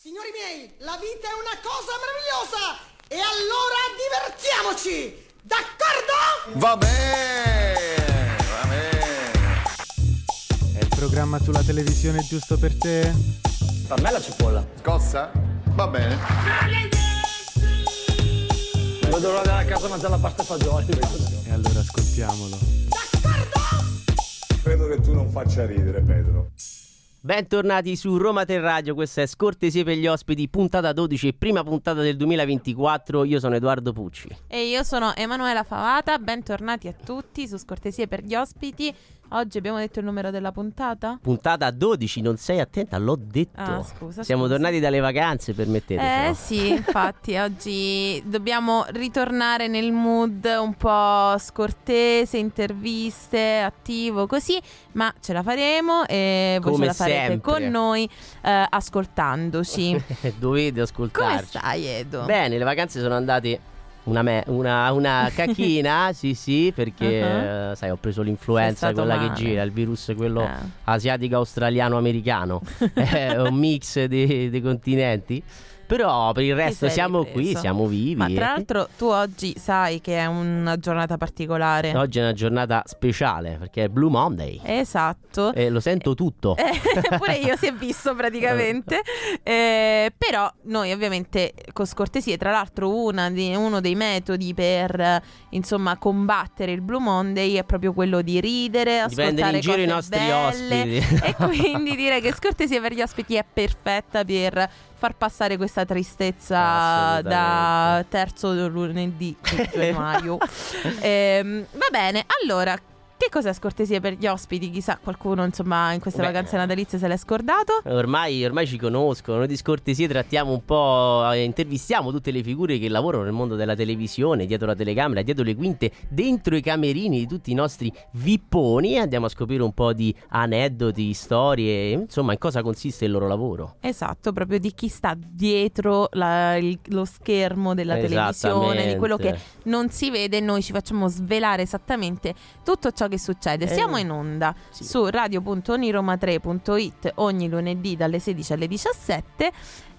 Signori miei, la vita è una cosa meravigliosa! E allora divertiamoci! D'accordo? Va bene, va bene. È il programma sulla televisione giusto per te? Per me la cipolla. Scossa? Va bene. Vedo l'ora andare a casa a mangiare la pasta e fagioli. E allora ascoltiamolo. Credo che tu non faccia ridere, Pedro. Bentornati su Roma Ter Radio, questa è Scortesie per gli ospiti, puntata 12, prima puntata del 2024. Io sono Edoardo Pucci. E io sono Emanuela Favata, bentornati a tutti su Scortesie per gli ospiti. Oggi abbiamo detto il numero della puntata? Puntata 12, non sei attenta, l'ho detto. Ah, scusa, Siamo scusa. tornati dalle vacanze, permettete. Eh però. sì, infatti oggi dobbiamo ritornare nel mood un po' scortese, interviste, attivo, così, ma ce la faremo e voi Come ce la farete sempre. con noi eh, ascoltandoci. Dovete ascoltarci. Come stai Edo? Bene, le vacanze sono andate una, me- una, una cacchina, sì sì, perché Uh-huh. eh, sai, ho preso l'influenza, quella male. che gira, il virus quello Eh. asiatico-australiano-americano. È un mix di, di continenti. Però per il resto siamo ripreso. qui, siamo vivi. Ma tra eh. l'altro tu oggi sai che è una giornata particolare. Oggi è una giornata speciale perché è Blue Monday. Esatto. E lo sento tutto. Eh, pure io si è visto praticamente. Eh, però noi ovviamente con scortesie, tra l'altro una di- uno dei metodi per insomma combattere il Blue Monday è proprio quello di ridere, Di ascoltare in giro i nostri belle. ospiti. E quindi direi che scortesie per gli ospiti è perfetta per far passare questa tristezza da terzo lunedì di gennaio. Ehm, va bene, allora che cos'è scortesia per gli ospiti? Chissà, qualcuno insomma in queste Beh, vacanze natalizie se l'è scordato. Ormai, ormai ci conoscono, noi di scortesie trattiamo un po', eh, intervistiamo tutte le figure che lavorano nel mondo della televisione, dietro la telecamera, dietro le quinte, dentro i camerini di tutti i nostri vipponi e andiamo a scoprire un po' di aneddoti, storie, insomma in cosa consiste il loro lavoro. Esatto, proprio di chi sta dietro la- il- lo schermo della televisione, di quello che non si vede, noi ci facciamo svelare esattamente tutto ciò che succede. Eh, Siamo in onda sì. su radio.oniroma3.it ogni lunedì dalle 16 alle 17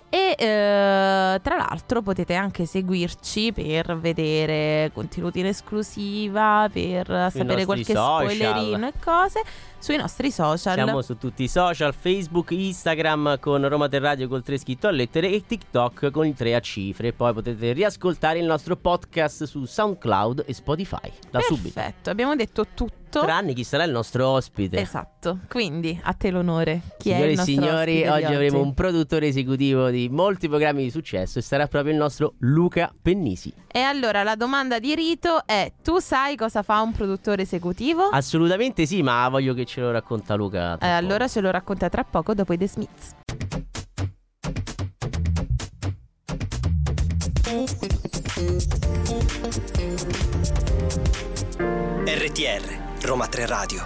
e eh, tra l'altro potete anche seguirci per vedere contenuti in esclusiva, per sapere nostri qualche social. spoilerino e cose sui nostri social. Siamo su tutti i social, Facebook, Instagram con Roma Ter Radio col 3 scritto a lettere e TikTok con il 3 a cifre. Poi potete riascoltare il nostro podcast su SoundCloud e Spotify da subito. Perfetto, abbiamo detto tutto. Tranne chi sarà il nostro ospite. Esatto, quindi a te l'onore. Chi Signore è e signori, di oggi avremo un produttore esecutivo di molti programmi di successo e sarà proprio il nostro Luca Pennisi. E allora la domanda di rito è: tu sai cosa fa un produttore esecutivo? Assolutamente sì, ma voglio che ce lo racconta Luca. Eh, allora ce lo racconta tra poco dopo i The Smiths. RTR, Roma 3 Radio.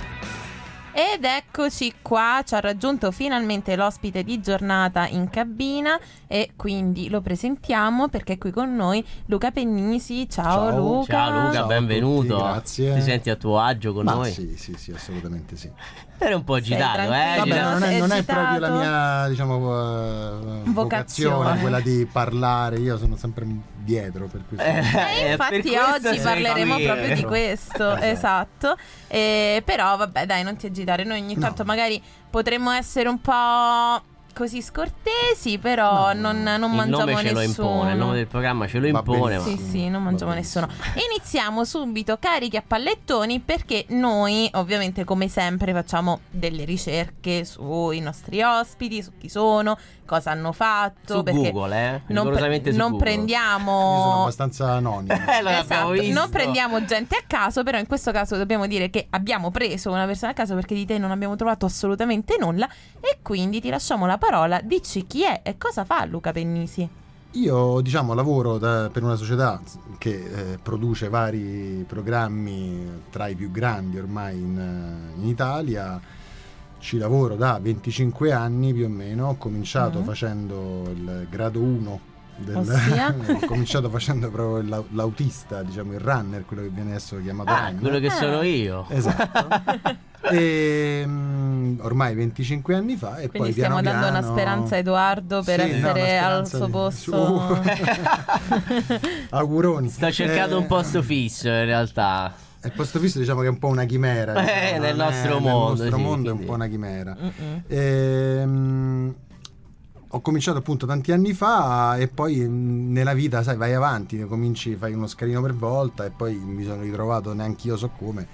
Ed eccoci qua, ci ha raggiunto finalmente l'ospite di giornata in cabina e quindi lo presentiamo perché è qui con noi Luca Pennisi. Ciao, Ciao. Luca. Ciao Luca, Ciao benvenuto. tutti, grazie. Ti senti a tuo agio con Ma noi? sì, sì, sì, assolutamente sì. Eri un po' agitato, eh? Vabbè, non è, non è proprio la mia, diciamo, eh, Vocazione. vocazione, quella di parlare. Io sono sempre dietro, per cui E Eh, infatti per questo oggi parleremo qui. proprio di questo, esatto. Eh, però vabbè, dai, non ti agitare. Noi ogni No. tanto magari potremmo essere un po' così scortesi, però No. non, non il mangiamo nome ce lo nessuno. impone, il nome del programma ce lo Va impone. Sì, sì, non mangiamo nessuno. Iniziamo subito carichi a pallettoni perché noi, ovviamente, come sempre, facciamo delle ricerche sui nostri ospiti, su chi sono, cosa hanno fatto. Su perché Google, eh? non, su non Google. prendiamo. Io sono abbastanza anonimo. Eh, Esatto, non prendiamo gente a caso, però in questo caso dobbiamo dire che abbiamo preso una persona a caso perché di te non abbiamo trovato assolutamente nulla e quindi ti lasciamo la parola, dici chi è e cosa fa Luca Pennisi. Io, diciamo, lavoro da- per una società che eh, produce vari programmi tra i più grandi ormai in, eh, in Italia. Ci lavoro da 25 anni più o meno. Ho cominciato Mhm. facendo il grado 1 del- ho cominciato facendo proprio l'au- l'autista, diciamo il runner, quello che viene adesso chiamato Ah, runner. quello che sono io. Esatto. E, mm, ormai 25 anni fa e Quindi poi stiamo piano dando una piano- speranza a Edoardo per Sì, no, essere una al suo di- posto. Auguroni. Sto cercando Eh, un posto fisso in realtà. Il posto fisso diciamo che è un po' una chimera. Eh, diciamo, nel non è- nostro nel mondo, nostro sì, mondo è un quindi- po' una chimera. Ehm, ho cominciato appunto tanti anni fa e poi mh, nella vita, sai, vai avanti, cominci, fai uno scalino per volta e poi mi sono ritrovato neanche io so come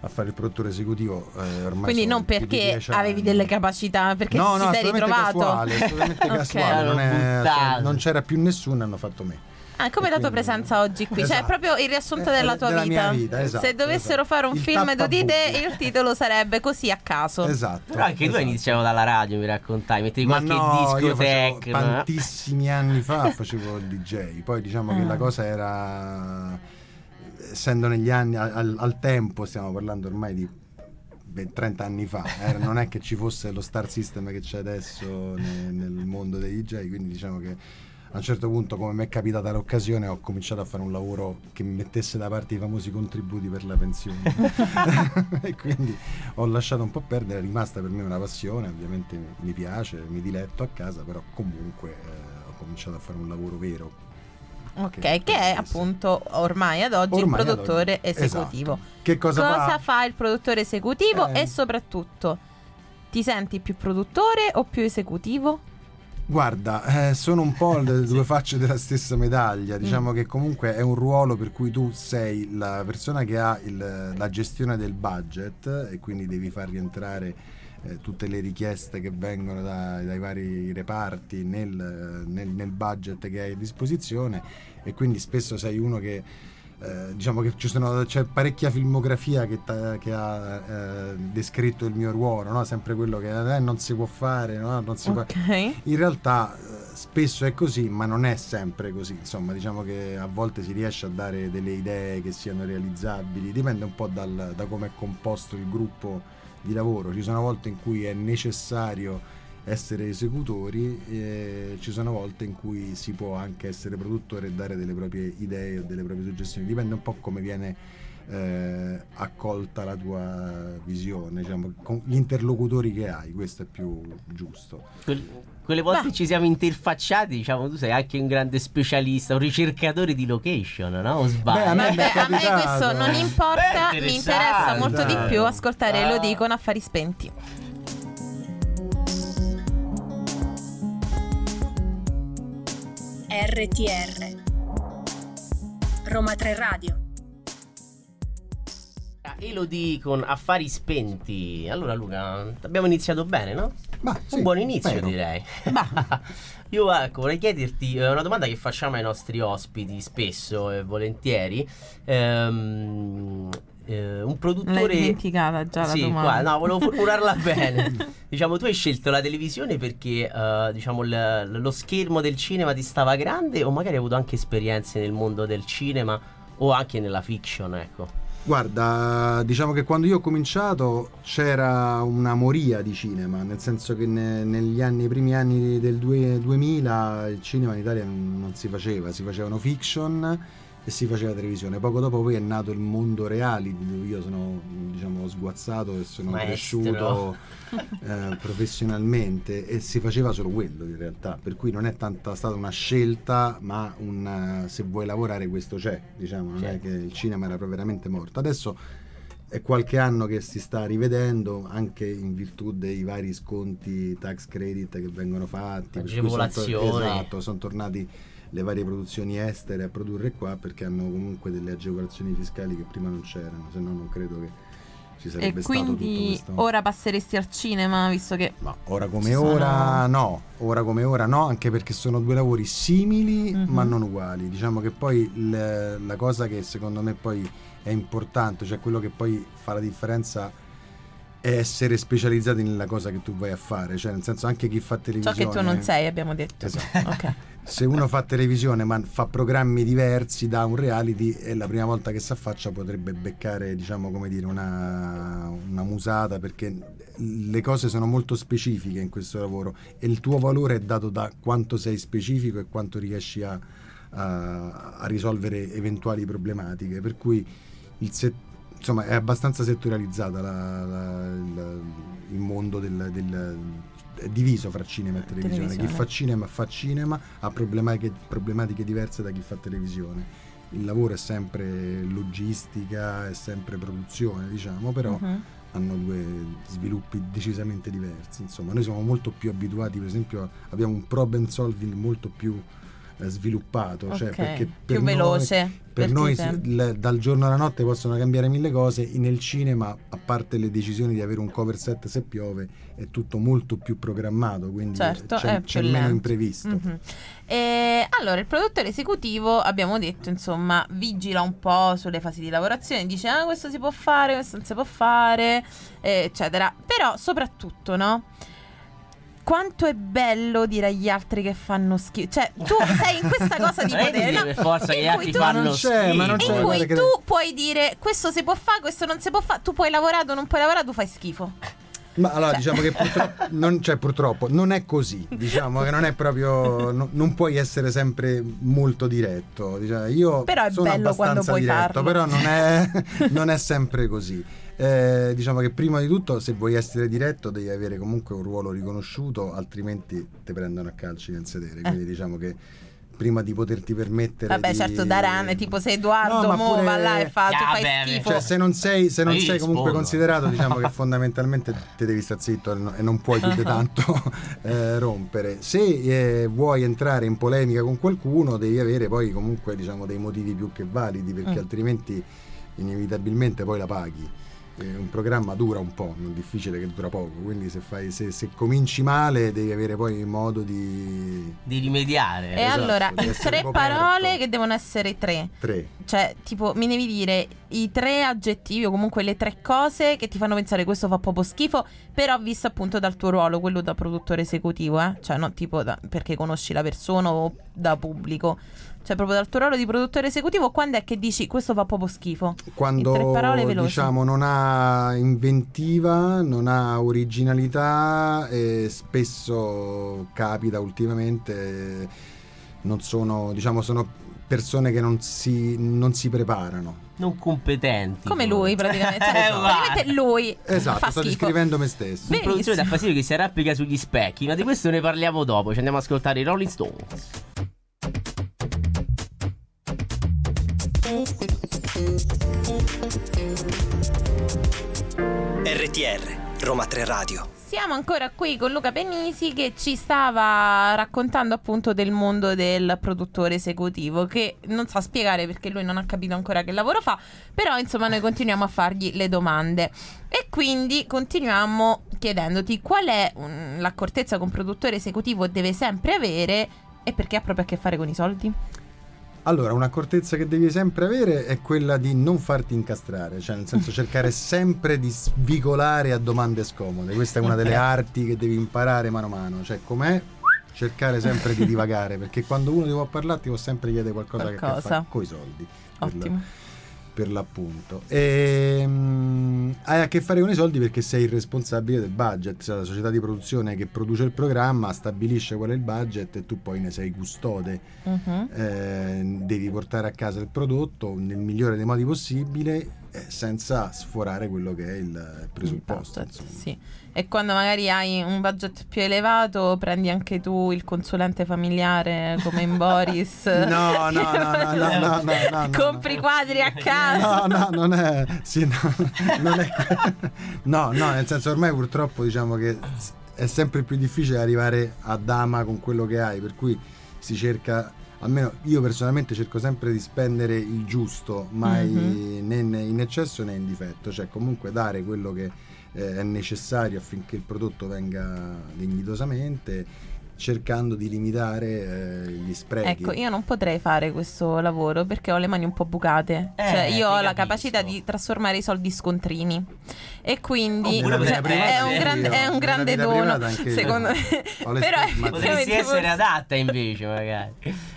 a fare il produttore esecutivo. eh, ormai Quindi non perché 10 avevi delle capacità, perché no, ti no, sei assolutamente ritrovato. casuale, assolutamente Ok. casuale, non, è- buttato. non c'era più nessuno, hanno fatto me. Ah, come E la tua presenza oggi qui? Cioè, Esatto. proprio il riassunto Eh, della tua della vita. mia vita, esatto, Se dovessero esatto. fare un Il film di te, tappabuchi. il titolo sarebbe così a caso. Esatto. Però anche tu esatto. iniziavi dalla radio, mi raccontai, mettevi Ma qualche no, disco io facevo techno. tantissimi anni fa facevo il DJ, poi diciamo che Ah. la cosa era essendo negli anni al, al tempo, stiamo parlando ormai di 20, 30 anni fa, era- non è che ci fosse lo star system che c'è adesso ne- nel mondo dei DJ, quindi diciamo che a un certo punto come mi è capitata l'occasione ho cominciato a fare un lavoro che mi mettesse da parte i famosi contributi per la pensione e quindi ho lasciato un po' perdere, è rimasta per me una passione, ovviamente mi piace, mi diletto a casa, però comunque eh, ho cominciato a fare un lavoro vero. Ok, Che- che è appunto ormai ad oggi Ormai il produttore oggi. esecutivo. Esatto. Che cosa, Cosa, fa? fa? il produttore esecutivo Eh. e soprattutto ti senti più produttore o più esecutivo? Guarda, eh, sono un po' le due facce della stessa medaglia. Diciamo che comunque è un ruolo per cui tu sei la persona che ha il- la gestione del budget e quindi devi far rientrare eh, tutte le richieste che vengono da- dai vari reparti nel, nel- nel budget che hai a disposizione e quindi spesso sei uno che eh, diciamo che ci sono, c'è parecchia filmografia che, ta- che ha eh, descritto il mio ruolo, no? sempre quello che eh, non si può fare, no? non si può... Ok. In realtà eh, spesso è così, ma non è sempre così. Insomma, diciamo che a volte si riesce a dare delle idee che siano realizzabili, dipende un po' dal- da come è composto il gruppo di lavoro. Ci sono volte in cui è necessario essere esecutori, e ci sono volte in cui si può anche essere produttore e dare delle proprie idee o delle proprie suggestioni. Dipende un po' come viene eh, accolta la tua visione, diciamo, con gli interlocutori che hai, questo è più giusto. Quel- quelle volte Beh. ci siamo interfacciati, diciamo, tu sei anche un grande specialista, un ricercatore di location, no? O sbaglio? Beh, a me Vabbè, a me questo non importa, Beh, mi interessa molto di più ascoltare Ah. Lo dicono affari spenti. RTR Roma 3 Radio Elodie con Affari Spenti. Allora, Luca, abbiamo iniziato bene, no? Ma, sì, un buon inizio, spero. direi. Io, ecco, vorrei chiederti eh, una domanda che facciamo ai nostri ospiti spesso e volentieri. Ehm, eh, un L'hai produttore. dimenticata già la sì, domanda. qua, no, volevo formularla bene. diciamo, tu hai scelto la televisione perché, eh, diciamo, l- lo schermo del cinema ti stava grande o magari hai avuto anche esperienze nel mondo del cinema o anche nella fiction, ecco. Guarda, diciamo che quando io ho cominciato c'era una moria di cinema, nel senso che ne- negli anni, i primi anni del due- 2000 il cinema in Italia non non si faceva, si facevano fiction e si faceva televisione. Poco dopo poi è nato il mondo dove io sono diciamo sguazzato e sono Maestro. cresciuto eh, professionalmente e si faceva solo quello in realtà, per cui non è tanta stata una scelta, ma un eh, se vuoi lavorare questo c'è, diciamo, non è Certo. che il cinema era proprio veramente morto. Adesso è qualche anno che si sta rivedendo anche in virtù dei vari sconti tax credit che vengono fatti, cui sono to- Agevolazioni. esatto, sono tornati le varie produzioni estere a produrre qua perché hanno comunque delle agevolazioni fiscali che prima non c'erano, se no non credo che ci E sarebbe stato tutto quindi questo. ora passeresti al cinema, visto che Ma ora come Ci sono- ora no, ora come ora no, anche perché sono due lavori simili Mhm. ma non uguali. Diciamo che poi il- la cosa che secondo me poi è importante, cioè quello che poi fa la differenza essere specializzati nella cosa che tu vai a fare, cioè nel senso anche chi fa ciò televisione che tu non sei, abbiamo detto. Esatto. Ok. Se uno fa televisione ma fa programmi diversi da un reality e la prima volta che si affaccia potrebbe beccare, diciamo come dire, una, una musata perché le cose sono molto specifiche in questo lavoro e il tuo valore è dato da quanto sei specifico e quanto riesci a, a- a risolvere eventuali problematiche. Per cui il se- insomma è abbastanza settorializzata la- la- il, il mondo del, del- è diviso fra cinema e televisione. Televisione. Chi fa cinema fa cinema, ha problematiche, problematiche diverse da chi fa televisione. Il lavoro è sempre logistica, è sempre produzione, diciamo, però Mhm. hanno due sviluppi decisamente diversi. Insomma, noi siamo molto più abituati, per esempio, abbiamo un problem solving molto più sviluppato, cioè Ok, perché più per noi- veloce. per per noi il- dal giorno alla notte possono cambiare mille cose, nel cinema, a parte le decisioni di avere un cover set se piove, è tutto molto più programmato, quindi Certo, c'è, c'è più meno imprevisto. Mhm. E allora il produttore esecutivo abbiamo detto insomma vigila un po' sulle fasi di lavorazione dice ah questo si può fare questo non si può fare eccetera però soprattutto no quanto è bello dire agli altri che fanno schifo cioè tu sei in questa cosa di potere no? forza che gli altri tu- fanno non c'è, ma non schifo. c'è, in cui che- tu puoi dire questo si può fare questo non si può fare tu puoi lavorare tu non puoi lavorare tu fai schifo Ma allora Cioè- diciamo che purtroppo non, cioè, purtroppo non è così, diciamo che non è proprio, no- non puoi essere sempre molto diretto. diciamo, io Però è sono bello quando abbastanza puoi diretto, farlo. però non è, non è sempre così. Eh, diciamo che prima di tutto se vuoi essere diretto devi avere comunque un ruolo riconosciuto, altrimenti ti prendono a calci nel sedere. Quindi diciamo che prima di poterti permettere Eh. vabbè di- certo da rane tipo se Edoardo No, mo pure- va là e fa tu Ah, fai beh, schifo cioè, se non sei, se non sei comunque considerato, diciamo che fondamentalmente te devi stare zitto e e non puoi più di tanto eh, rompere. Se eh, vuoi entrare in polemica con qualcuno, devi avere poi comunque diciamo dei motivi più che validi, perché Mm. altrimenti inevitabilmente poi la paghi. Eh, un programma dura un po', non è difficile che dura poco, quindi se, fai, se, se cominci male devi avere poi modo di... Di rimediare. E Esatto, allora, tre parole che devono essere tre. Tre. Cioè, tipo, mi devi dire i tre aggettivi o comunque le tre cose che ti fanno pensare questo fa proprio schifo, però visto appunto dal tuo ruolo, quello da produttore esecutivo, eh? Cioè, non tipo da- perché conosci la persona o da pubblico. Cioè, proprio dal tuo ruolo di produttore esecutivo, quando è che dici questo fa proprio schifo? quando In tre parole veloci. diciamo non ha inventiva, non ha originalità e spesso capita ultimamente non sono diciamo sono persone che non si, non si preparano. Non competenti. Come lui, praticamente. Cioè, praticamente lui Esatto, fa sto schifo. descrivendo me stesso. In produzione da fastidio che si arrampica sugli specchi, ma di questo ne parliamo dopo. Ci andiamo ad ascoltare i Rolling Stones. RTR, Roma 3 Radio. Siamo ancora qui con Luca Penisi che ci stava raccontando appunto del mondo del produttore esecutivo che non sa spiegare perché lui non ha capito ancora che lavoro fa, però insomma noi continuiamo a fargli le domande e quindi continuiamo chiedendoti qual è mm, l'accortezza che un produttore esecutivo deve sempre avere e perché ha proprio a che fare con i soldi? Allora, un'accortezza che devi sempre avere è quella di non farti incastrare, cioè nel senso cercare sempre di svicolare a domande scomode. Questa è una delle arti che devi imparare mano a mano, cioè com'è cercare sempre di divagare, perché quando uno ti può parlare ti può sempre chiedere qualcosa, che ha a che Qualcosa. fare coi soldi. per la- Ottimo. per l'appunto. Ehm, hai a che fare con i soldi perché sei il responsabile del budget, cioè la società di produzione che produce il programma stabilisce qual è il budget e tu poi ne sei custode. Mhm. Eh, devi portare a casa il prodotto nel migliore dei modi possibile eh, senza sforare quello che è il presupposto. Il budget, sì e quando magari hai un budget più elevato prendi anche tu il consulente familiare come in Boris. no, no, no, no, no, no, no, no Compri no. quadri a casa. No, no, non è... Sì, non è no, no, nel senso ormai purtroppo diciamo che è sempre più difficile arrivare a dama con quello che hai, per cui si cerca almeno io personalmente cerco sempre di spendere il giusto, mai mm-hmm. né in eccesso né in difetto, cioè comunque dare quello che eh, è necessario affinché il prodotto venga dignitosamente, cercando di limitare eh, gli sprechi. Ecco, io non potrei fare questo lavoro perché ho le mani un po' bucate. Eh, cioè, io ho la capisco. capacità di trasformare i soldi in scontrini. E quindi Oppure cioè, è un grande, è un grande dono. Secondo me. Però Potresti essere adatta invece, magari.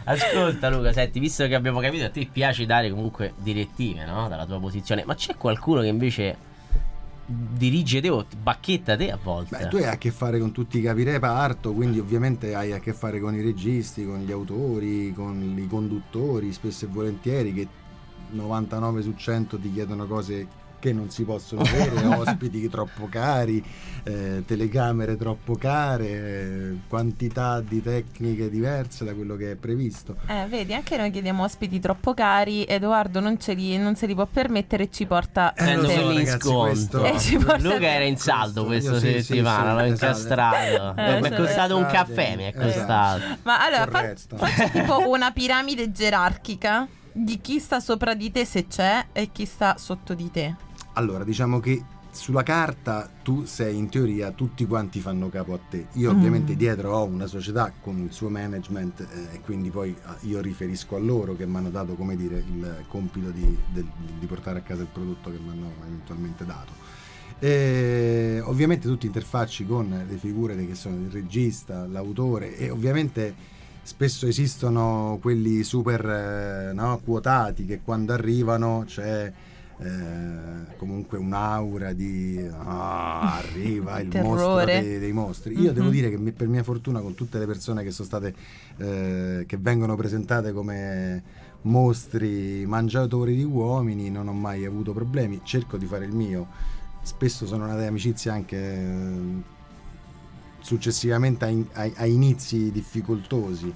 Ascolta, Luca, senti, visto che abbiamo capito, a te piace dare comunque direttive, no? Dalla tua posizione, ma c'è qualcuno che invece dirige te o bacchetta te a volte? Beh, tu hai a che fare con tutti i capi reparto, quindi ovviamente hai a che fare con i registi, con gli autori, con i conduttori, spesso e volentieri che 99 su 100 ti chiedono cose che non si possono avere, ospiti troppo cari, eh, telecamere troppo care, eh, quantità di tecniche diverse da quello che è previsto. Eh, vedi, anche noi chiediamo ospiti troppo cari. Edoardo non, ce li, non se li può permettere e ci porta. Eh, lo so, ragazzi, sconto. questo- Eh, ci porta- Luca era in saldo questa settimana, sì, l'ho esatto. incastrato. Eh, mi è costato un Esatto. caffè, mi è Esatto. costato. Ma allora, fa- faccia tipo una piramide gerarchica di chi sta sopra di te se c'è e chi sta sotto di te. Allora, diciamo che sulla carta tu sei in teoria tutti quanti fanno capo a te. Io Mm. ovviamente dietro ho una società con il suo management eh, e quindi poi eh, io riferisco a loro che mi hanno dato, come dire, il compito di, del- di portare a casa il prodotto che mi hanno eventualmente dato. E ovviamente tutti interfacci con le figure che sono il regista, l'autore e ovviamente spesso esistono quelli super eh, no, quotati che quando arrivano c'è eh, comunque un'aura di ah, arriva il mostro dei, dei mostri. Io Mhm. devo dire che mi- per mia fortuna con tutte le persone che sono state eh, che vengono presentate come mostri mangiatori di uomini non ho mai avuto problemi, cerco di fare il mio. Spesso sono nate amicizie anche eh, successivamente ai, ai- ai inizi difficoltosi.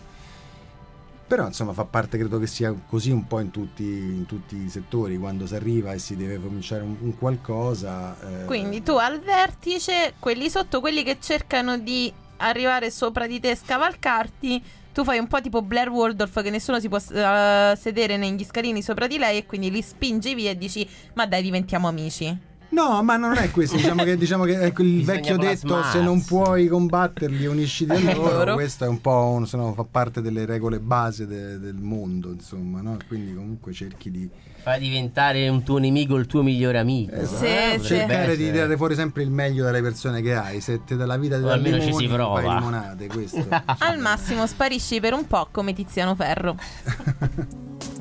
Però insomma fa parte, credo che sia così un po' in tutti, in tutti i settori, quando si arriva e si deve cominciare un, un qualcosa. eh, Quindi tu al vertice, quelli sotto, quelli che cercano di arrivare sopra di te e scavalcarti. Tu fai un po' tipo Blair Waldorf che nessuno si può eh, sedere negli scalini sopra di lei e quindi li spingi via e dici ma dai diventiamo amici. No, ma non è questo, diciamo che, diciamo che ecco, il vecchio detto se non puoi combatterli unisciti a loro, Loro. questo è un po' un, se no, fa parte delle regole base de- del mondo, insomma, no? Quindi comunque cerchi di Fai diventare un tuo nemico il tuo migliore amico. Esatto. Sì, Eh, sì. cercare di essere. tirare fuori sempre il meglio dalle persone che hai, se te dalla vita della almeno ci limoni, si prova. fai limonate, questo. Al massimo sparisci per un po' come Tiziano Ferro.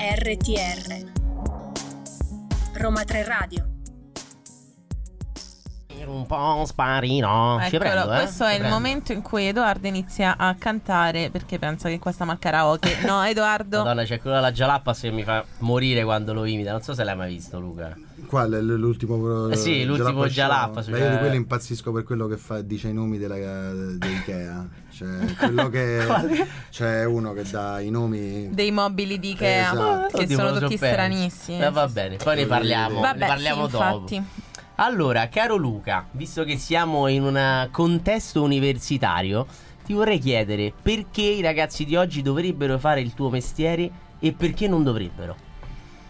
RTR Roma 3 Radio Un po' sparino. Eccolo, prendo, eh? questo è Ci il prendo. momento in cui Edoardo inizia a cantare perché pensa che questa ma karaoke. No, Edoardo. Madonna, c'è quello della Jalappas che mi fa morire quando lo imita. Non so se l'hai mai visto, Luca. Qual è l- l'ultimo Eh sì, l'ultimo Jalappa Jalappa, Show? cioè- Beh, io di quello impazzisco per quello che fa, dice i nomi della, dell'Ikea. Cioè, quello che c'è uno che dà i nomi Dei mobili di Ikea Esatto. che Oddio, sono tutti stranissimi. Eh, va bene, poi ne parliamo, Vabbè, ne parliamo sì, dopo. infatti. Allora, caro Luca, visto che siamo in un contesto universitario, ti vorrei chiedere perché i ragazzi di oggi dovrebbero fare il tuo mestiere e perché non dovrebbero?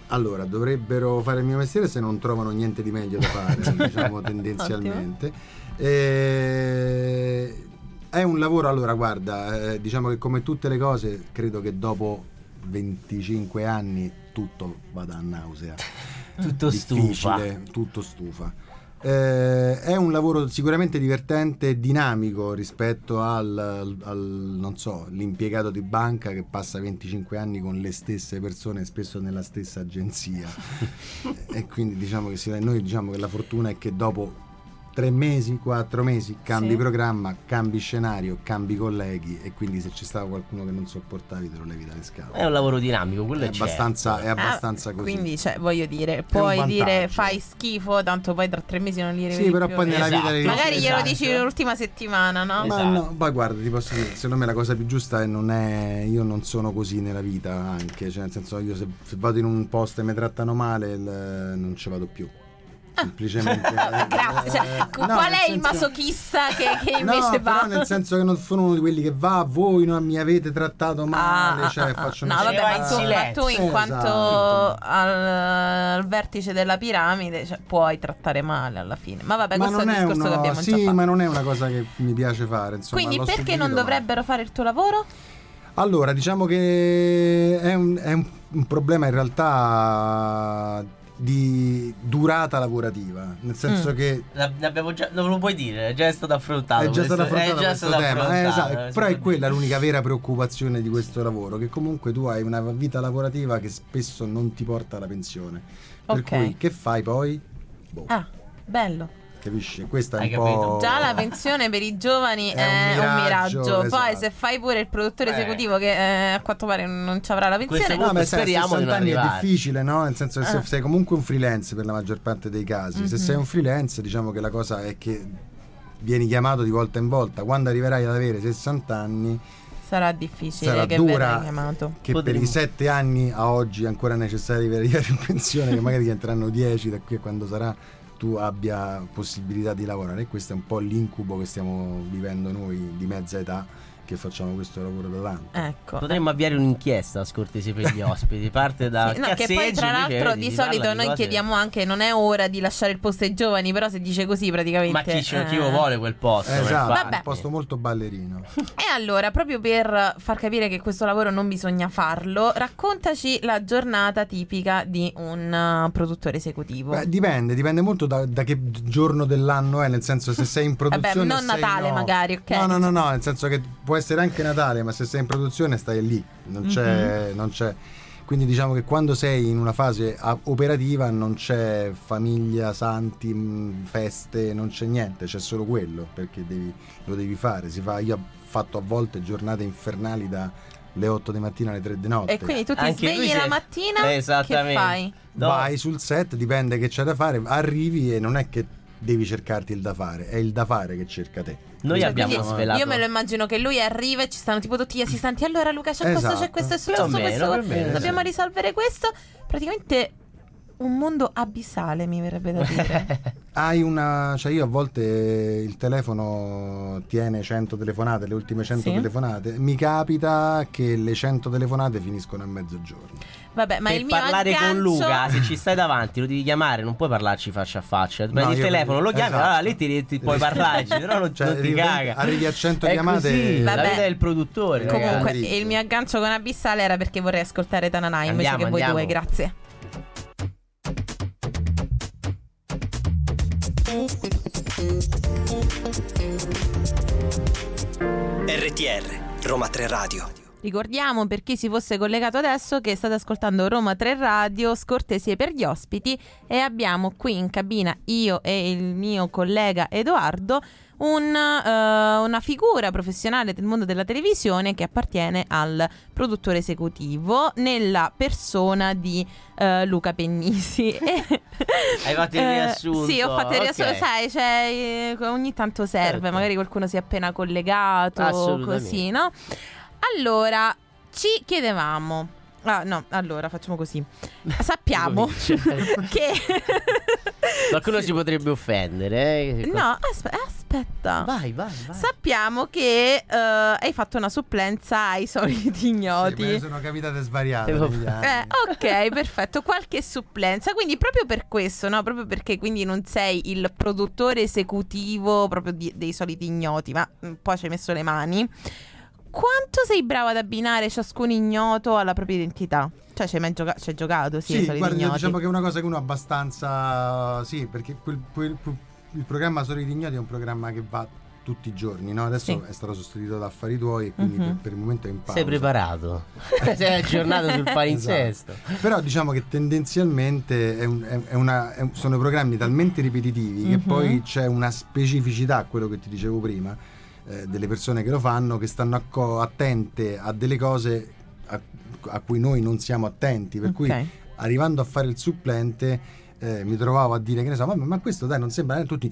Allora, dovrebbero fare il mio mestiere se non trovano niente di meglio da fare, diciamo tendenzialmente. Eh, è un lavoro, allora guarda, eh, diciamo che come tutte le cose, credo che dopo 25 anni tutto vada a nausea. Tutto stufa. Tutto stufa. Eh, è un lavoro sicuramente divertente e dinamico rispetto al, al- so, l'impiegato di banca che passa 25 anni con le stesse persone, spesso nella stessa agenzia. e quindi diciamo che noi diciamo che la fortuna è che dopo tre mesi, quattro mesi cambi Sì. programma, cambi scenario, cambi colleghi e quindi se c'è stato qualcuno che non sopportavi te lo levi dalle scale. È un lavoro dinamico, quello È è, certo. abbastanza, è abbastanza Ah, così. Quindi, cioè, voglio dire, puoi dire fai schifo, tanto poi tra tre mesi non li rivedi Sì, però più. poi nella Esatto. vita devi- Magari glielo Esatto. dici l'ultima settimana, no? Ma Esatto. no, ma guarda, ti posso dire, secondo me la cosa più giusta è non è. Io non sono così nella vita anche. Cioè, nel senso, io se, se vado in un posto e mi trattano male, il- non ci vado più. Semplicemente. Ah. Grazie. Cioè, Eh, qual no, è nel il senso- masochista che, che No, invece va? però nel senso che non sono uno di quelli che va, voi non mi avete trattato male, Ah, cioè ah, ah. faccio no, vabbè, va ma in tu, ma in Esatto. quanto al, al vertice della piramide cioè, puoi trattare male alla fine. Ma vabbè, ma questo è un discorso che uno, abbiamo sì, già fatto. ma non è una cosa che mi piace fare. Insomma, Quindi perché subito, non ma- dovrebbero fare il tuo lavoro? Allora, diciamo che è un, è un- un problema in realtà di durata lavorativa, nel senso Mm. che La- l'abbiamo già, non lo puoi dire, è già stato affrontato. è già stato questo- affrontato è già questo stato tema, eh, esatto, eh, però è quella dire. l'unica vera preoccupazione di questo lavoro, che comunque tu hai una vita lavorativa che spesso non ti porta alla pensione. Per Ok. cui che fai poi? Boh. Ah, bello. Capisci? Questa è Hai un po'... capito? Già la pensione per i giovani È è, un un miraggio, miraggio. Poi esatto. se fai pure il produttore Eh. esecutivo che eh, a quanto pare non ci avrà la pensione. No, beh, sai, a Speriamo di 60 non anni è difficile, no? Nel senso che se Ah. sei comunque un freelance per la maggior parte dei casi. Se Mhm. sei un freelance, diciamo che la cosa è che vieni chiamato di volta in volta. Quando arriverai ad avere 60 anni, Sarà difficile sarà che dura chiamato. che Potremmo- per i 7 anni a oggi è ancora necessario per arrivare in pensione, che magari diventeranno 10 da qui a quando sarà tu abbia possibilità di lavorare. E questo è un po' l'incubo che stiamo vivendo noi di mezza età che facciamo questo lavoro da tanto. Ecco. Potremmo avviare un'inchiesta a scortesia per gli ospiti. Parte da Sì, no, che poi tra l'altro di parla solito noi cose- chiediamo anche non è ora di lasciare il posto ai giovani, però se dice così praticamente Ma chi, ce- chi eh. lo vuole quel posto? Esatto? Vabbè. un posto molto ballerino. E allora, proprio per far capire che questo lavoro non bisogna farlo, raccontaci la giornata tipica di un uh, produttore esecutivo. Beh, dipende, dipende molto da, da che giorno dell'anno è, nel senso se sei in produzione non o sei- Natale no. magari, ok. No, no, no, no, nel senso che può essere anche Natale, ma se sei in produzione stai lì, non c'è, Mhm. non c'è. Quindi diciamo che quando sei in una fase operativa non c'è famiglia, santi, mh, feste, non c'è niente, c'è solo quello, perché devi- lo devi fare. Si fa, io ho fatto a volte giornate infernali da le 8 di mattina alle 3 di notte. E quindi tu ti Anche svegli la è- mattina, che Esattamente. fai? No. Vai sul set, dipende che c'è da fare, arrivi e non è che devi cercarti il da fare, è il da fare che cerca te. Noi Cioè, abbiamo quindi svelato. Io me lo immagino che lui arriva e ci stanno tipo tutti gli assistenti. Allora, Luca, c'è questo, Esatto. c'è questo, è successo meno, questo. meno, Dobbiamo sì. risolvere questo. Praticamente un mondo abissale, mi verrebbe da dire. Hai una. cioè io a volte il telefono tiene 100 telefonate, le ultime 100 Sì. telefonate. Mi capita che le 100 telefonate finiscono a mezzogiorno. Vabbè, ma per il mio parlare aggancio... con Luca, se ci stai davanti, lo devi chiamare, non puoi parlarci faccia a faccia. Prendi No, il telefono, lo chiami, esatto. allora lì ti, ti puoi parlarci, però non, Cioè, non ti arrivi- caga. arrivi a 100 È chiamate- così, la Vabbè. vita del produttore. Comunque, ragazzi. il mio aggancio con Abissale era perché vorrei ascoltare Tananai invece Andiamo, che voi andiamo. due, grazie. RTR, Roma 3 Radio. Ricordiamo per chi si fosse collegato adesso che state ascoltando Roma 3 Radio, scortesie per gli ospiti e abbiamo qui in cabina io e il mio collega Edoardo un, eh, una figura professionale del mondo della televisione che appartiene al produttore esecutivo nella persona di eh, Luca Pennisi. E- Hai fatto il Eh, riassunto, sì, ho fatto il riassunto. ok. Sai, cioè, eh, ogni tanto serve, Certo. magari qualcuno si è appena collegato, così, no? Allora, ci chiedevamo. Ah, no, allora facciamo così. Sappiamo che. Qualcuno si potrebbe offendere. eh? No, aspe- aspetta. Vai, vai, vai. Sappiamo che eh, hai fatto una supplenza ai soliti Sì, ignoti. ne sono capitate svariate. Eh, ok, perfetto. Qualche supplenza. Quindi, proprio per questo, no? Proprio perché quindi non sei il produttore esecutivo proprio di- dei soliti ignoti, ma mm, poi ci hai messo le mani. Quanto sei bravo ad abbinare ciascun ignoto alla propria identità? Cioè, ci hai mai gioca- hai giocato? Sì, Sì, guarda, ignoti. diciamo che è una cosa che uno abbastanza. Sì, perché quel- quel- il programma Soliti Ignoti è un programma che va tutti i giorni, no? Adesso Sì. è stato sostituito da Affari Tuoi, e quindi Mhm. per, per il momento è in pausa. Sei preparato? Sei aggiornato sul palinsesto. Però diciamo che tendenzialmente è un- è- è una- sono programmi talmente ripetitivi che Mhm. poi c'è una specificità, quello che ti dicevo prima, eh, delle persone che lo fanno, che stanno acco- attente a delle cose a, a cui noi non siamo attenti. Per cui Ok. arrivando a fare il supplente eh, mi trovavo a dire che ne so, ma, ma questo dai non sembra eh, tutti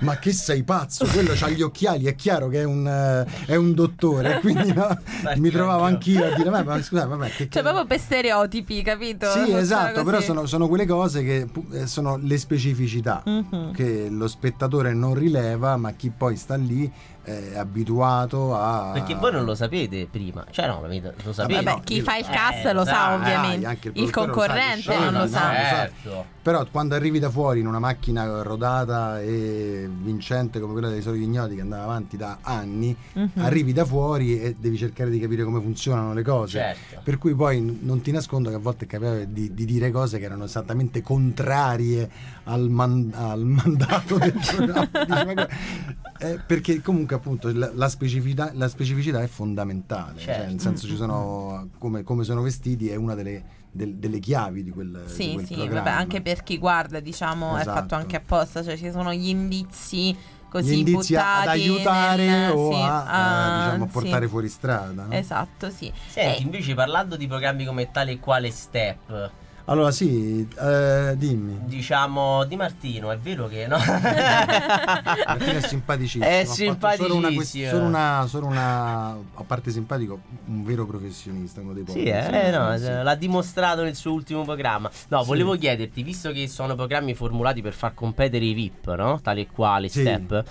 ma che sei pazzo, quello ha gli occhiali, è chiaro che è un, eh, è un dottore, quindi no, mi trovavo anch'io a dire ma, ma scusa, vabbè, che, Cioè, proprio per stereotipi, capito? sì, Funziona esatto, però sono, sono quelle cose che eh, sono le specificità Mhm. che lo spettatore non rileva, ma chi poi sta lì è abituato a... Perché voi non lo sapete prima. Cioè, no, lo, sapete. Vabbè, no, chi io- fa il Eh, cast lo lo sa, ovviamente. eh, anche il il produttore lo sa, concorrente il non lo sa. lo sa. Certo. Però quando arrivi da fuori in una macchina rodata e vincente come quella dei soliti ignoti che andava avanti da anni, Mhm. arrivi da fuori e devi cercare di capire come funzionano le cose. Certo. Per cui poi non ti nascondo che a volte capitava di, di dire cose che erano esattamente contrarie al, man- al mandato del programma. Dici, ma Eh, perché comunque appunto la, la specificità, la specificità è fondamentale, cioè, Certo. nel senso ci sono come, come sono vestiti è una delle, del- delle chiavi di quel, di Sì, quel sì, programma. vabbè, anche per chi guarda, diciamo, è Esatto. fatto anche apposta, cioè ci sono gli indizi così Gli indizi ad buttati aiutare nel- o sì, a, ah, diciamo, a sì. portare fuori strada. no? Esatto, sì. Senti, Eh, invece parlando di programmi come tale e quale Step, Allora sì, eh, dimmi. diciamo Di Martino, è vero che no? Martino è simpaticissimo. È fatto Solo una, quest- simpaticissimo. solo una, solo una- a parte simpatico, un vero professionista, uno dei pochi. Sì, eh, no, Sì. l'ha dimostrato nel suo ultimo programma. No, Sì. volevo chiederti, visto che sono programmi formulati per far competere i VIP, no? Tale e quale Sì. step,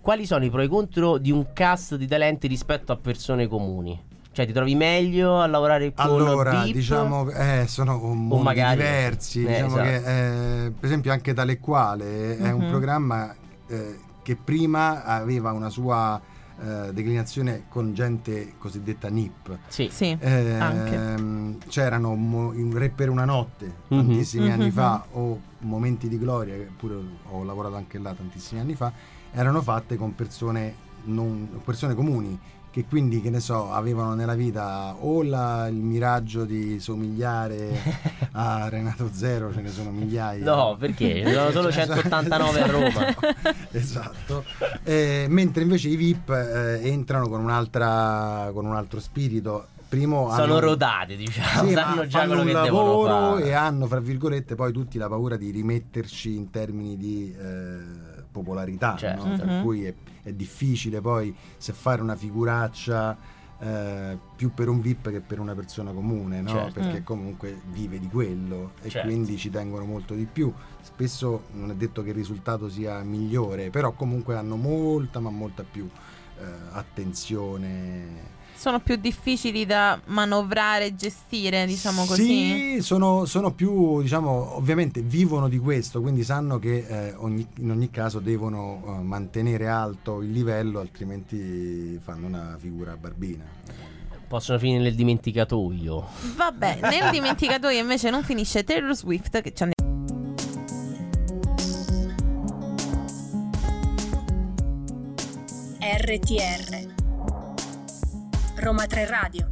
quali sono i pro e i contro di un cast di talenti rispetto a persone comuni? Cioè, ti trovi meglio a lavorare con Allora, VIP? diciamo, eh, sono mondi magari- diversi. Eh, diciamo esatto. che, eh, per esempio, anche tale e quale è un Mhm. programma eh, che prima aveva una sua eh, declinazione con gente cosiddetta NIP. Sì. sì, Eh, anche. c'erano mo- un re per una notte Mhm. tantissimi anni Mhm. fa o momenti di gloria che pure ho lavorato anche là tantissimi anni fa erano fatte con persone, non- persone comuni che quindi che ne so avevano nella vita o la- il miraggio di somigliare a Renato Zero ce ne sono migliaia No, perché? Ne sono solo Ce ne sono- 189 a Roma. esatto Eh, mentre invece i VIP eh, entrano con un'altra con un altro spirito primo Sono hanno- rodate, diciamo, sì, sanno già quello che devono fare. e hanno, fra virgolette, poi tutti la paura di rimetterci in termini di eh, popolarità, Certo. no? per Mhm. cui è, è difficile poi se fare una figuraccia eh, più per un VIP che per una persona comune, no? Certo. perché Mm. comunque vive di quello e Certo. quindi ci tengono molto di più. Spesso non è detto che il risultato sia migliore, però comunque hanno molta ma molta più eh, attenzione. Sono più difficili da manovrare e gestire, diciamo così. Sì, sono, sono più, diciamo, ovviamente vivono di questo, quindi sanno che eh, ogni- in ogni caso devono eh, mantenere alto il livello, altrimenti fanno una figura barbina. Possono finire nel dimenticatoio. Vabbè, nel dimenticatoio invece non finisce Taylor Swift che ci andiamo. RTR Roma 3 Radio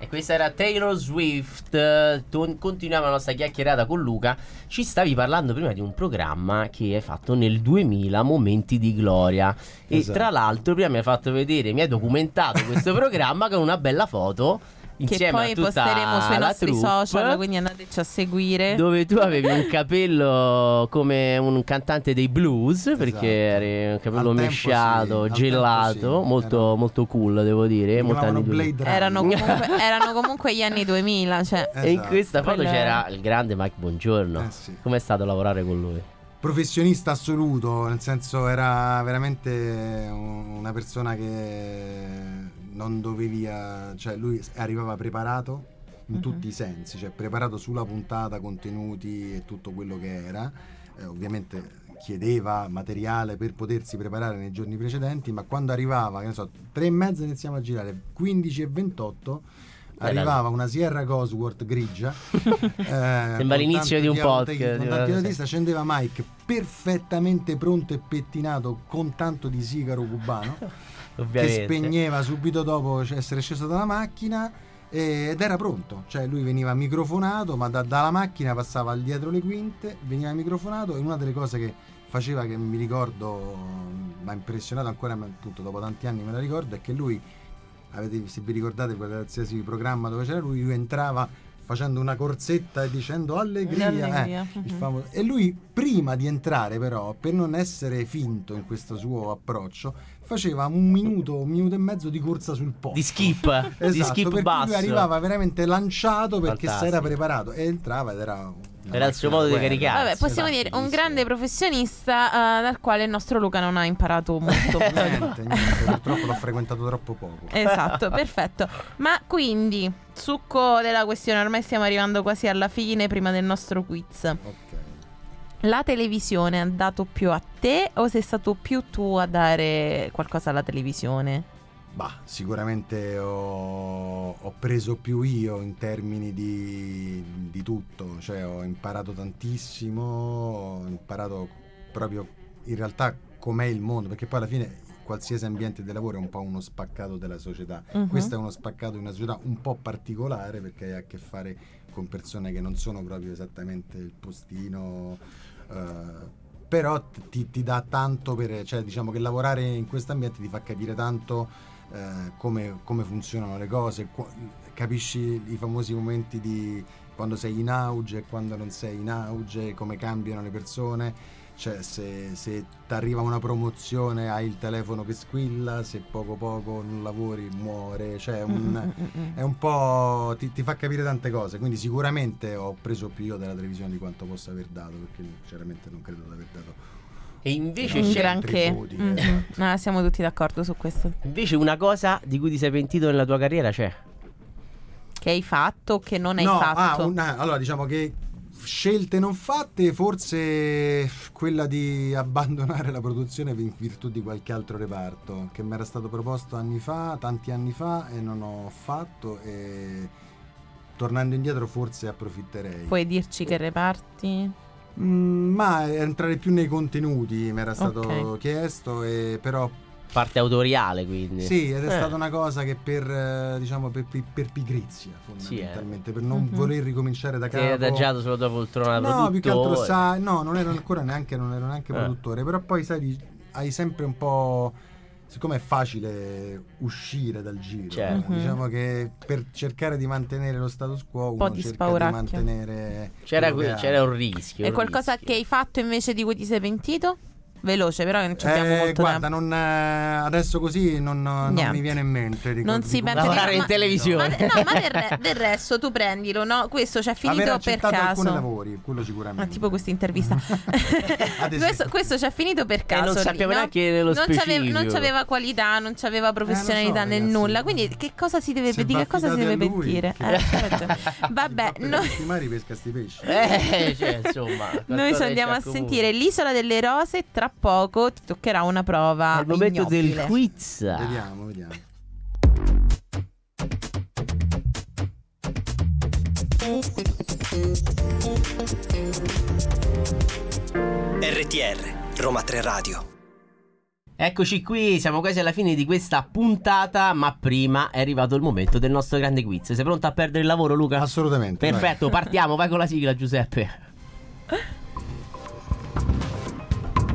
E questa era Taylor Swift. Continuiamo la nostra chiacchierata con Luca. Ci stavi parlando prima di un programma che hai fatto nel 2000, Momenti di Gloria. E Esatto. tra l'altro, prima mi hai fatto vedere, mi hai documentato questo programma con una bella foto. Che Insieme poi a tutta posteremo sui la nostri troupe, social, quindi andateci a seguire. Dove tu avevi un capello come un cantante dei blues, perché eri un capello Al mesciato, sì, gelato, sì, molto, era- molto cool, devo dire. Mi molto chiamavano anni 2000. Blade Runner. Erano comunque, erano comunque gli anni 2000, cioè. E in Esatto. questa foto Quello- c'era il grande Mike Buongiorno. Eh sì. Com'è stato lavorare con lui? professionista assoluto, nel senso era veramente un- una persona che non dovevi, eh, cioè lui arrivava preparato in Mhm. tutti i sensi, cioè preparato sulla puntata, contenuti e tutto quello che era. Eh, ovviamente chiedeva materiale per potersi preparare nei giorni precedenti, ma quando arrivava, che ne so, tre e mezza iniziamo a girare, 15 e 28 Beh, arrivava una Sierra Cosworth grigia eh, con l'inizio di un podcast, con tanti una- autisti, scendeva Mike perfettamente pronto e pettinato con tanto di sigaro cubano che Ovviamente. spegneva subito dopo essere sceso dalla macchina ed era pronto cioè lui veniva microfonato ma da- dalla macchina passava al dietro le quinte veniva microfonato e una delle cose che faceva che mi ricordo mi ha impressionato ancora ma appunto dopo tanti anni me la ricordo è che lui avete, se vi ricordate qualsiasi programma dove c'era lui, lui entrava facendo una corsetta e dicendo allegria, eh, Allegria, il mhm. famo- e lui prima di entrare però per non essere finto in questo suo approccio faceva un minuto un minuto e mezzo di corsa sul posto Di skip, di esatto, skip per cui basso. lui arrivava veramente lanciato perché si era preparato e entrava ed era Era il suo modo di caricare. Vabbè, possiamo Esatto, dire un grande professionista eh, dal quale il nostro Luca non ha imparato molto. niente, niente, purtroppo l'ho frequentato troppo poco Esatto, perfetto. Ma quindi, succo della questione, ormai stiamo arrivando quasi alla fine prima del nostro quiz. ok La televisione ha dato più a te o sei stato più tu a dare qualcosa alla televisione? Bah, sicuramente ho, ho preso più io in termini di, di tutto, cioè ho imparato tantissimo, ho imparato proprio in realtà com'è il mondo, perché poi alla fine qualsiasi ambiente di lavoro è un po' uno spaccato della società. Mhm. Questo è uno spaccato di una società un po' particolare perché hai a che fare con persone che non sono proprio esattamente il postino. Eh, però ti, ti dà tanto per, cioè diciamo che lavorare in questo ambiente ti fa capire tanto eh, come, come funzionano le cose, qua- capisci i famosi momenti di quando sei in auge e quando non sei in auge, come cambiano le persone, cioè se, se ti arriva una promozione hai il telefono che squilla, se poco poco non lavori muore, cioè è Mm, un, è un po' ti, ti fa capire tante cose, quindi sicuramente ho preso più io della televisione di quanto possa aver dato, perché sinceramente non credo di aver dato E invece Un c'è granché. voti, Mhm. eh. Ah, siamo tutti d'accordo su questo. invece una cosa di cui ti sei pentito nella tua carriera c'è. Che hai fatto o che non hai no, fatto? ah, una- allora diciamo che scelte non fatte, forse quella di abbandonare la produzione in virtù di qualche altro reparto che mi era stato proposto anni fa, tanti anni fa e non ho fatto e tornando indietro forse approfitterei. Puoi dirci che reparti? Mm, ma entrare più nei contenuti mi era stato Ok. chiesto e però Parte autoriale, quindi. Sì, ed è Eh. stata una cosa che per, eh, diciamo, per, per- per pigrizia, Sì, eh. fondamentalmente, per non Mhm. voler ricominciare da Ti capo. hai adagiato sulla tua poltrona No, più che altro produttore. sai, no, non ero ancora neanche, non ero neanche Eh. produttore, però poi sai, hai sempre un po'... Siccome è facile uscire dal giro, Certo. eh, diciamo che per cercare di mantenere lo status quo Mhm. po' uno di cerca di spauracchio. mantenere... C'era, c'era un rischio. E un qualcosa rischio. che hai fatto invece di cui ti sei pentito? Veloce, però non ci abbiamo Eh, molto guarda, tempo. non, eh, adesso così non, non mi viene in mente. di Non si pente- Lavorare in ma- televisione. Ma, no, ma del, re- del resto tu prendilo, no? Questo ci è Aver finito per accettato alcuni caso. lavori, quello sicuramente. Ah, tipo questa intervista. questo, questo ci è finito per caso. non lì, sappiamo no? neanche nello non c'aveva, specifico. non c'aveva qualità, non c'aveva professionalità Eh, so, nel ragazzi. nulla. Quindi, che cosa si deve, Se che cosa si deve lui, pentire? che- Eh, c'è ragione. Vabbè, noi, mari pesca sti pesci. Eh, cioè, insomma. noi andiamo a sentire l'Isola delle Rose. Tra poco ti toccherà una prova. Al momento del ignobile. quiz. Vediamo, vediamo. RTR, Roma 3 Radio. Eccoci qui, siamo quasi alla fine di questa puntata, ma prima è arrivato il momento del nostro grande quiz. Sei pronto a perdere il lavoro, Luca? Assolutamente. vai. Perfetto, partiamo, vai con la sigla, Giuseppe.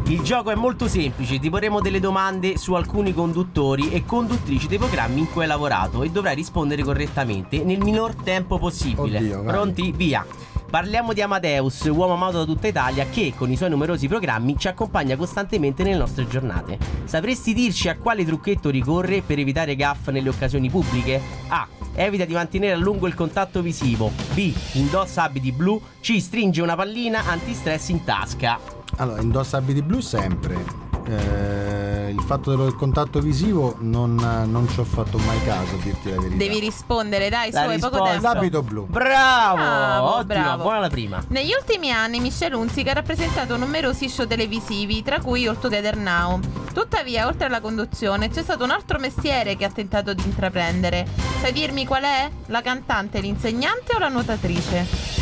Il gioco è molto semplice, ti porremo delle domande su alcuni conduttori e conduttrici dei programmi in cui hai lavorato e dovrai rispondere correttamente nel minor tempo possibile. Oddio. Pronti? Via. Parliamo di Amadeus, uomo amato da tutta Italia che con i suoi numerosi programmi ci accompagna costantemente nelle nostre giornate. Sapresti dirci a quale trucchetto ricorre per evitare gaff nelle occasioni pubbliche? A. Evita di mantenere a lungo il contatto visivo. B. Indossa abiti blu. C. Stringe una pallina antistress in tasca. Allora, indossa abiti blu sempre. Eh, il fatto del contatto visivo non, non ci ho fatto mai caso, a dirti la verità. Devi rispondere, dai, su, La hai poco risposta- tempo. L'abito blu. Bravo! Bravo, Ottima, bravo. buona la prima. Negli ultimi anni Michelle Hunziker ha rappresentato numerosi show televisivi, tra cui All Together Now. Tuttavia, oltre alla conduzione, c'è stato un altro mestiere che ha tentato di intraprendere. Sai dirmi qual è? La cantante, l'insegnante o la nuotatrice?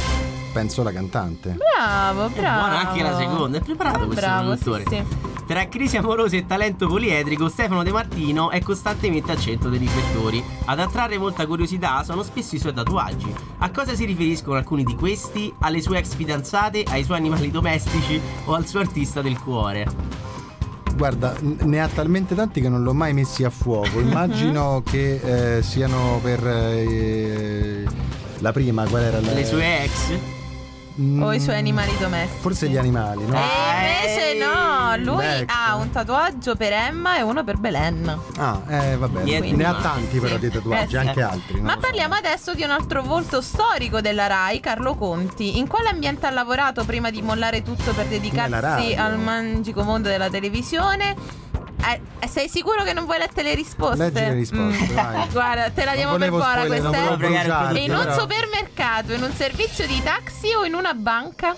Penso la cantante. Bravo, È bravo. buona anche la seconda, è preparato questo Bravo, sì, sì. Tra crisi amorose e talento poliedrico, Stefano De Martino è costantemente al centro dei riflettori. Ad attrarre molta curiosità sono spesso i suoi tatuaggi. A cosa si riferiscono alcuni di questi? Alle sue ex fidanzate, ai suoi animali domestici o al suo artista del cuore? Guarda, ne ha talmente tanti che non l'ho mai messi a fuoco. Immagino che eh, siano per eh, la prima, qual era la Le sue ex? Mm, O i suoi animali domestici. Forse gli animali, no? E invece no, lui Ecco. ha un tatuaggio per Emma e uno per Belen. Ah, eh, vabbè, Niente ne ha tanti però di tatuaggi, Eh, sì. anche altri. Ma lo so. parliamo adesso di un altro volto storico della RAI, Carlo Conti. In quale ambiente ha lavorato prima di mollare tutto per dedicarsi al magico mondo della televisione? Eh, sei sicuro che non vuoi leggere le risposte? Leggi le risposte, Mm. Guarda, te la Non diamo per buona non questa. volevo eh? Bruciarti, In un però- supermercato, in un servizio di taxi o in una banca?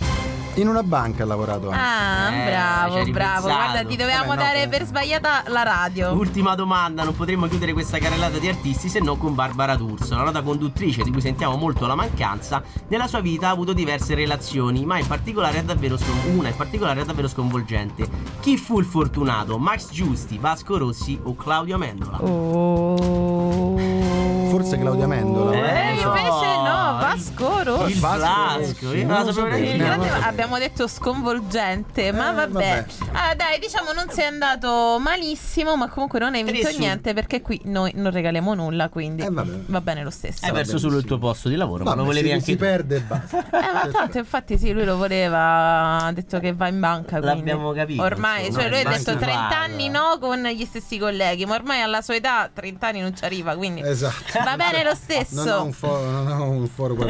In una banca ha lavorato anche. Ah, Eh, bravo. Guarda, ti dovevamo Vabbè, no, dare per sbagliata la radio. Ultima domanda, non potremmo chiudere questa carrellata di artisti se non con Barbara D'Urso, la nota conduttrice di cui sentiamo molto la mancanza. Nella sua vita ha avuto diverse relazioni, ma in particolare è davvero scon- una in particolare è davvero sconvolgente. Chi fu il fortunato? Max Giusti, Vasco Rossi o Claudio Amendola? Oh. Forse Claudia Mendola. Eh, Eh, invece no, no, Vasco Rossi. Il Vasco Vasco, Il no. abbiamo detto sconvolgente, ma Eh, vabbè. vabbè. Ah, dai, diciamo non sei andato malissimo, ma comunque non hai vinto niente perché qui noi non regaliamo nulla, quindi Eh, vabbè. va bene lo stesso. Hai perso solo il tuo posto di lavoro, ma Vabbè, lo volevi si, anche si tu. perde e basta. Eh, ma tanto infatti sì, lui lo voleva, ha detto che va in banca. quindi. L'abbiamo capito, Ormai, insomma, cioè lui ha detto banca 30 va, anni no con gli stessi colleghi, ma ormai alla sua età 30 anni non ci arriva, quindi Esatto. va bene lo stesso. Non ho un, fo- non ho un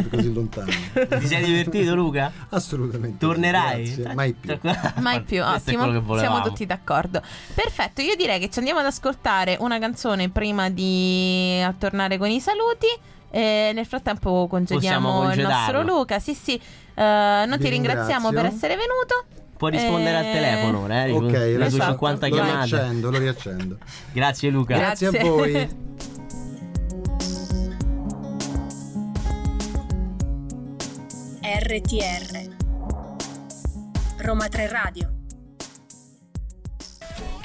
così lontano. Ti sei divertito, Luca? Assolutamente. Tornerai? Grazie. Mai più. Mai più, Questo è ottimo. quello che volevamo. Siamo tutti d'accordo. Perfetto, io direi che ci andiamo ad ascoltare una canzone prima di tornare con i saluti. E nel frattempo congediamo il nostro. Luca. Sì, sì. Eh, noi Vi ti ringraziamo ringrazio. per essere venuto. Puoi rispondere al Eh, telefono, ora, eh, Ok, le tue esatto. 50 lo chiamate. riaccendo, lo riaccendo. Grazie Luca. Grazie Grazie. a voi. RTR Roma 3 Radio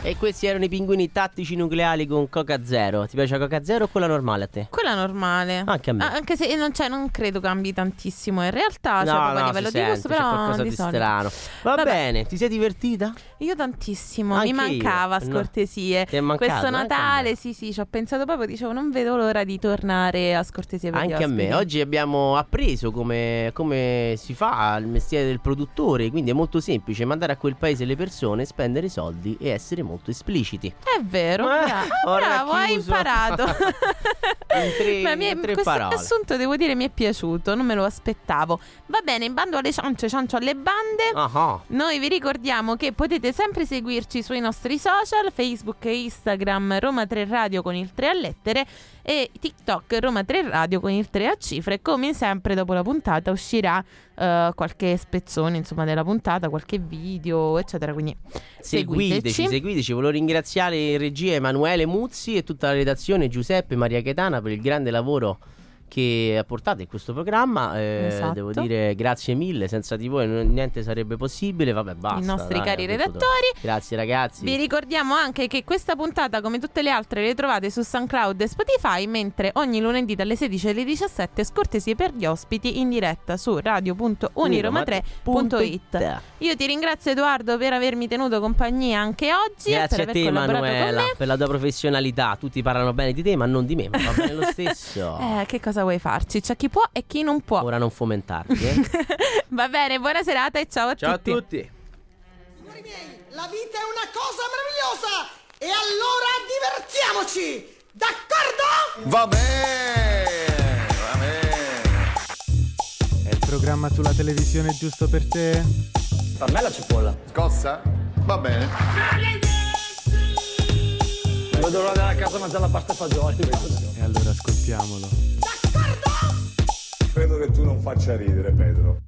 E questi erano i pinguini tattici nucleari con Coca Zero. Ti piace la Coca Zero o quella normale a te? Quella normale. Anche a me. Ah, anche se non, c'è, non credo cambi tantissimo in realtà, cioè no, proprio a no, livello si di gusto, sente, c'è però qualcosa di di strano. Va Vabbè. bene, ti sei divertita? Io tantissimo, Anche mi mancava io. No. scortesie. È mancato, Questo Natale, me. sì, sì, ci ho pensato proprio, dicevo, non vedo l'ora di tornare a scortesie per Anche a me. Oggi abbiamo appreso come, come si fa il mestiere del produttore, quindi è molto semplice mandare a quel paese le persone, spendere soldi e essere molto espliciti. È vero, Eh, bravo, ho bravo, hai imparato. In tre- Ma mi è- in tre questo parole. assunto devo dire mi è piaciuto, non me lo aspettavo. Va bene, in bando alle ciance, ciancio alle bande. Ah, ah. Noi vi ricordiamo che potete sempre seguirci sui nostri social, Facebook e Instagram Roma 3 Radio con il 3 a lettere e TikTok Roma 3 Radio con il 3 a cifre. Come sempre dopo la puntata uscirà eh, qualche spezzone insomma della puntata, qualche video eccetera, quindi Seguiteci, seguiteci. Volevo ringraziare in regia Emanuele Muzzi e tutta la redazione Giuseppe Maria Chetana per il grande lavoro che apportate in questo programma. Eh, Esatto. Devo dire grazie mille, senza di voi niente sarebbe possibile. Vabbè, basta. I nostri dai, cari redattori. tutto. Grazie ragazzi. Vi ricordiamo anche che questa puntata, come tutte le altre, le trovate su SoundCloud e Spotify, mentre ogni lunedì dalle 16 alle 17 scortesie per gli ospiti in diretta su radio.uniroma3.it. Io ti ringrazio Edoardo per avermi tenuto compagnia anche oggi e Grazie a te me. per la tua professionalità. Tutti parlano bene di te, ma non di me, ma va bene lo stesso. Eh, che cosa vuoi farci? C'è chi può e chi non può. Ora non fomentarti, eh. Va bene, buona serata e ciao a Ciao a tutti. tutti. Signori miei, la vita è una cosa meravigliosa! E allora divertiamoci! D'accordo? Va bene, va bene. È il programma sulla televisione giusto per te? Per me la cipolla. Scossa? Va bene. Vedo l'ora della casa a mangiare la pasta e fagioli. E allora ascoltiamolo. Credo che tu non faccia ridere, Pedro.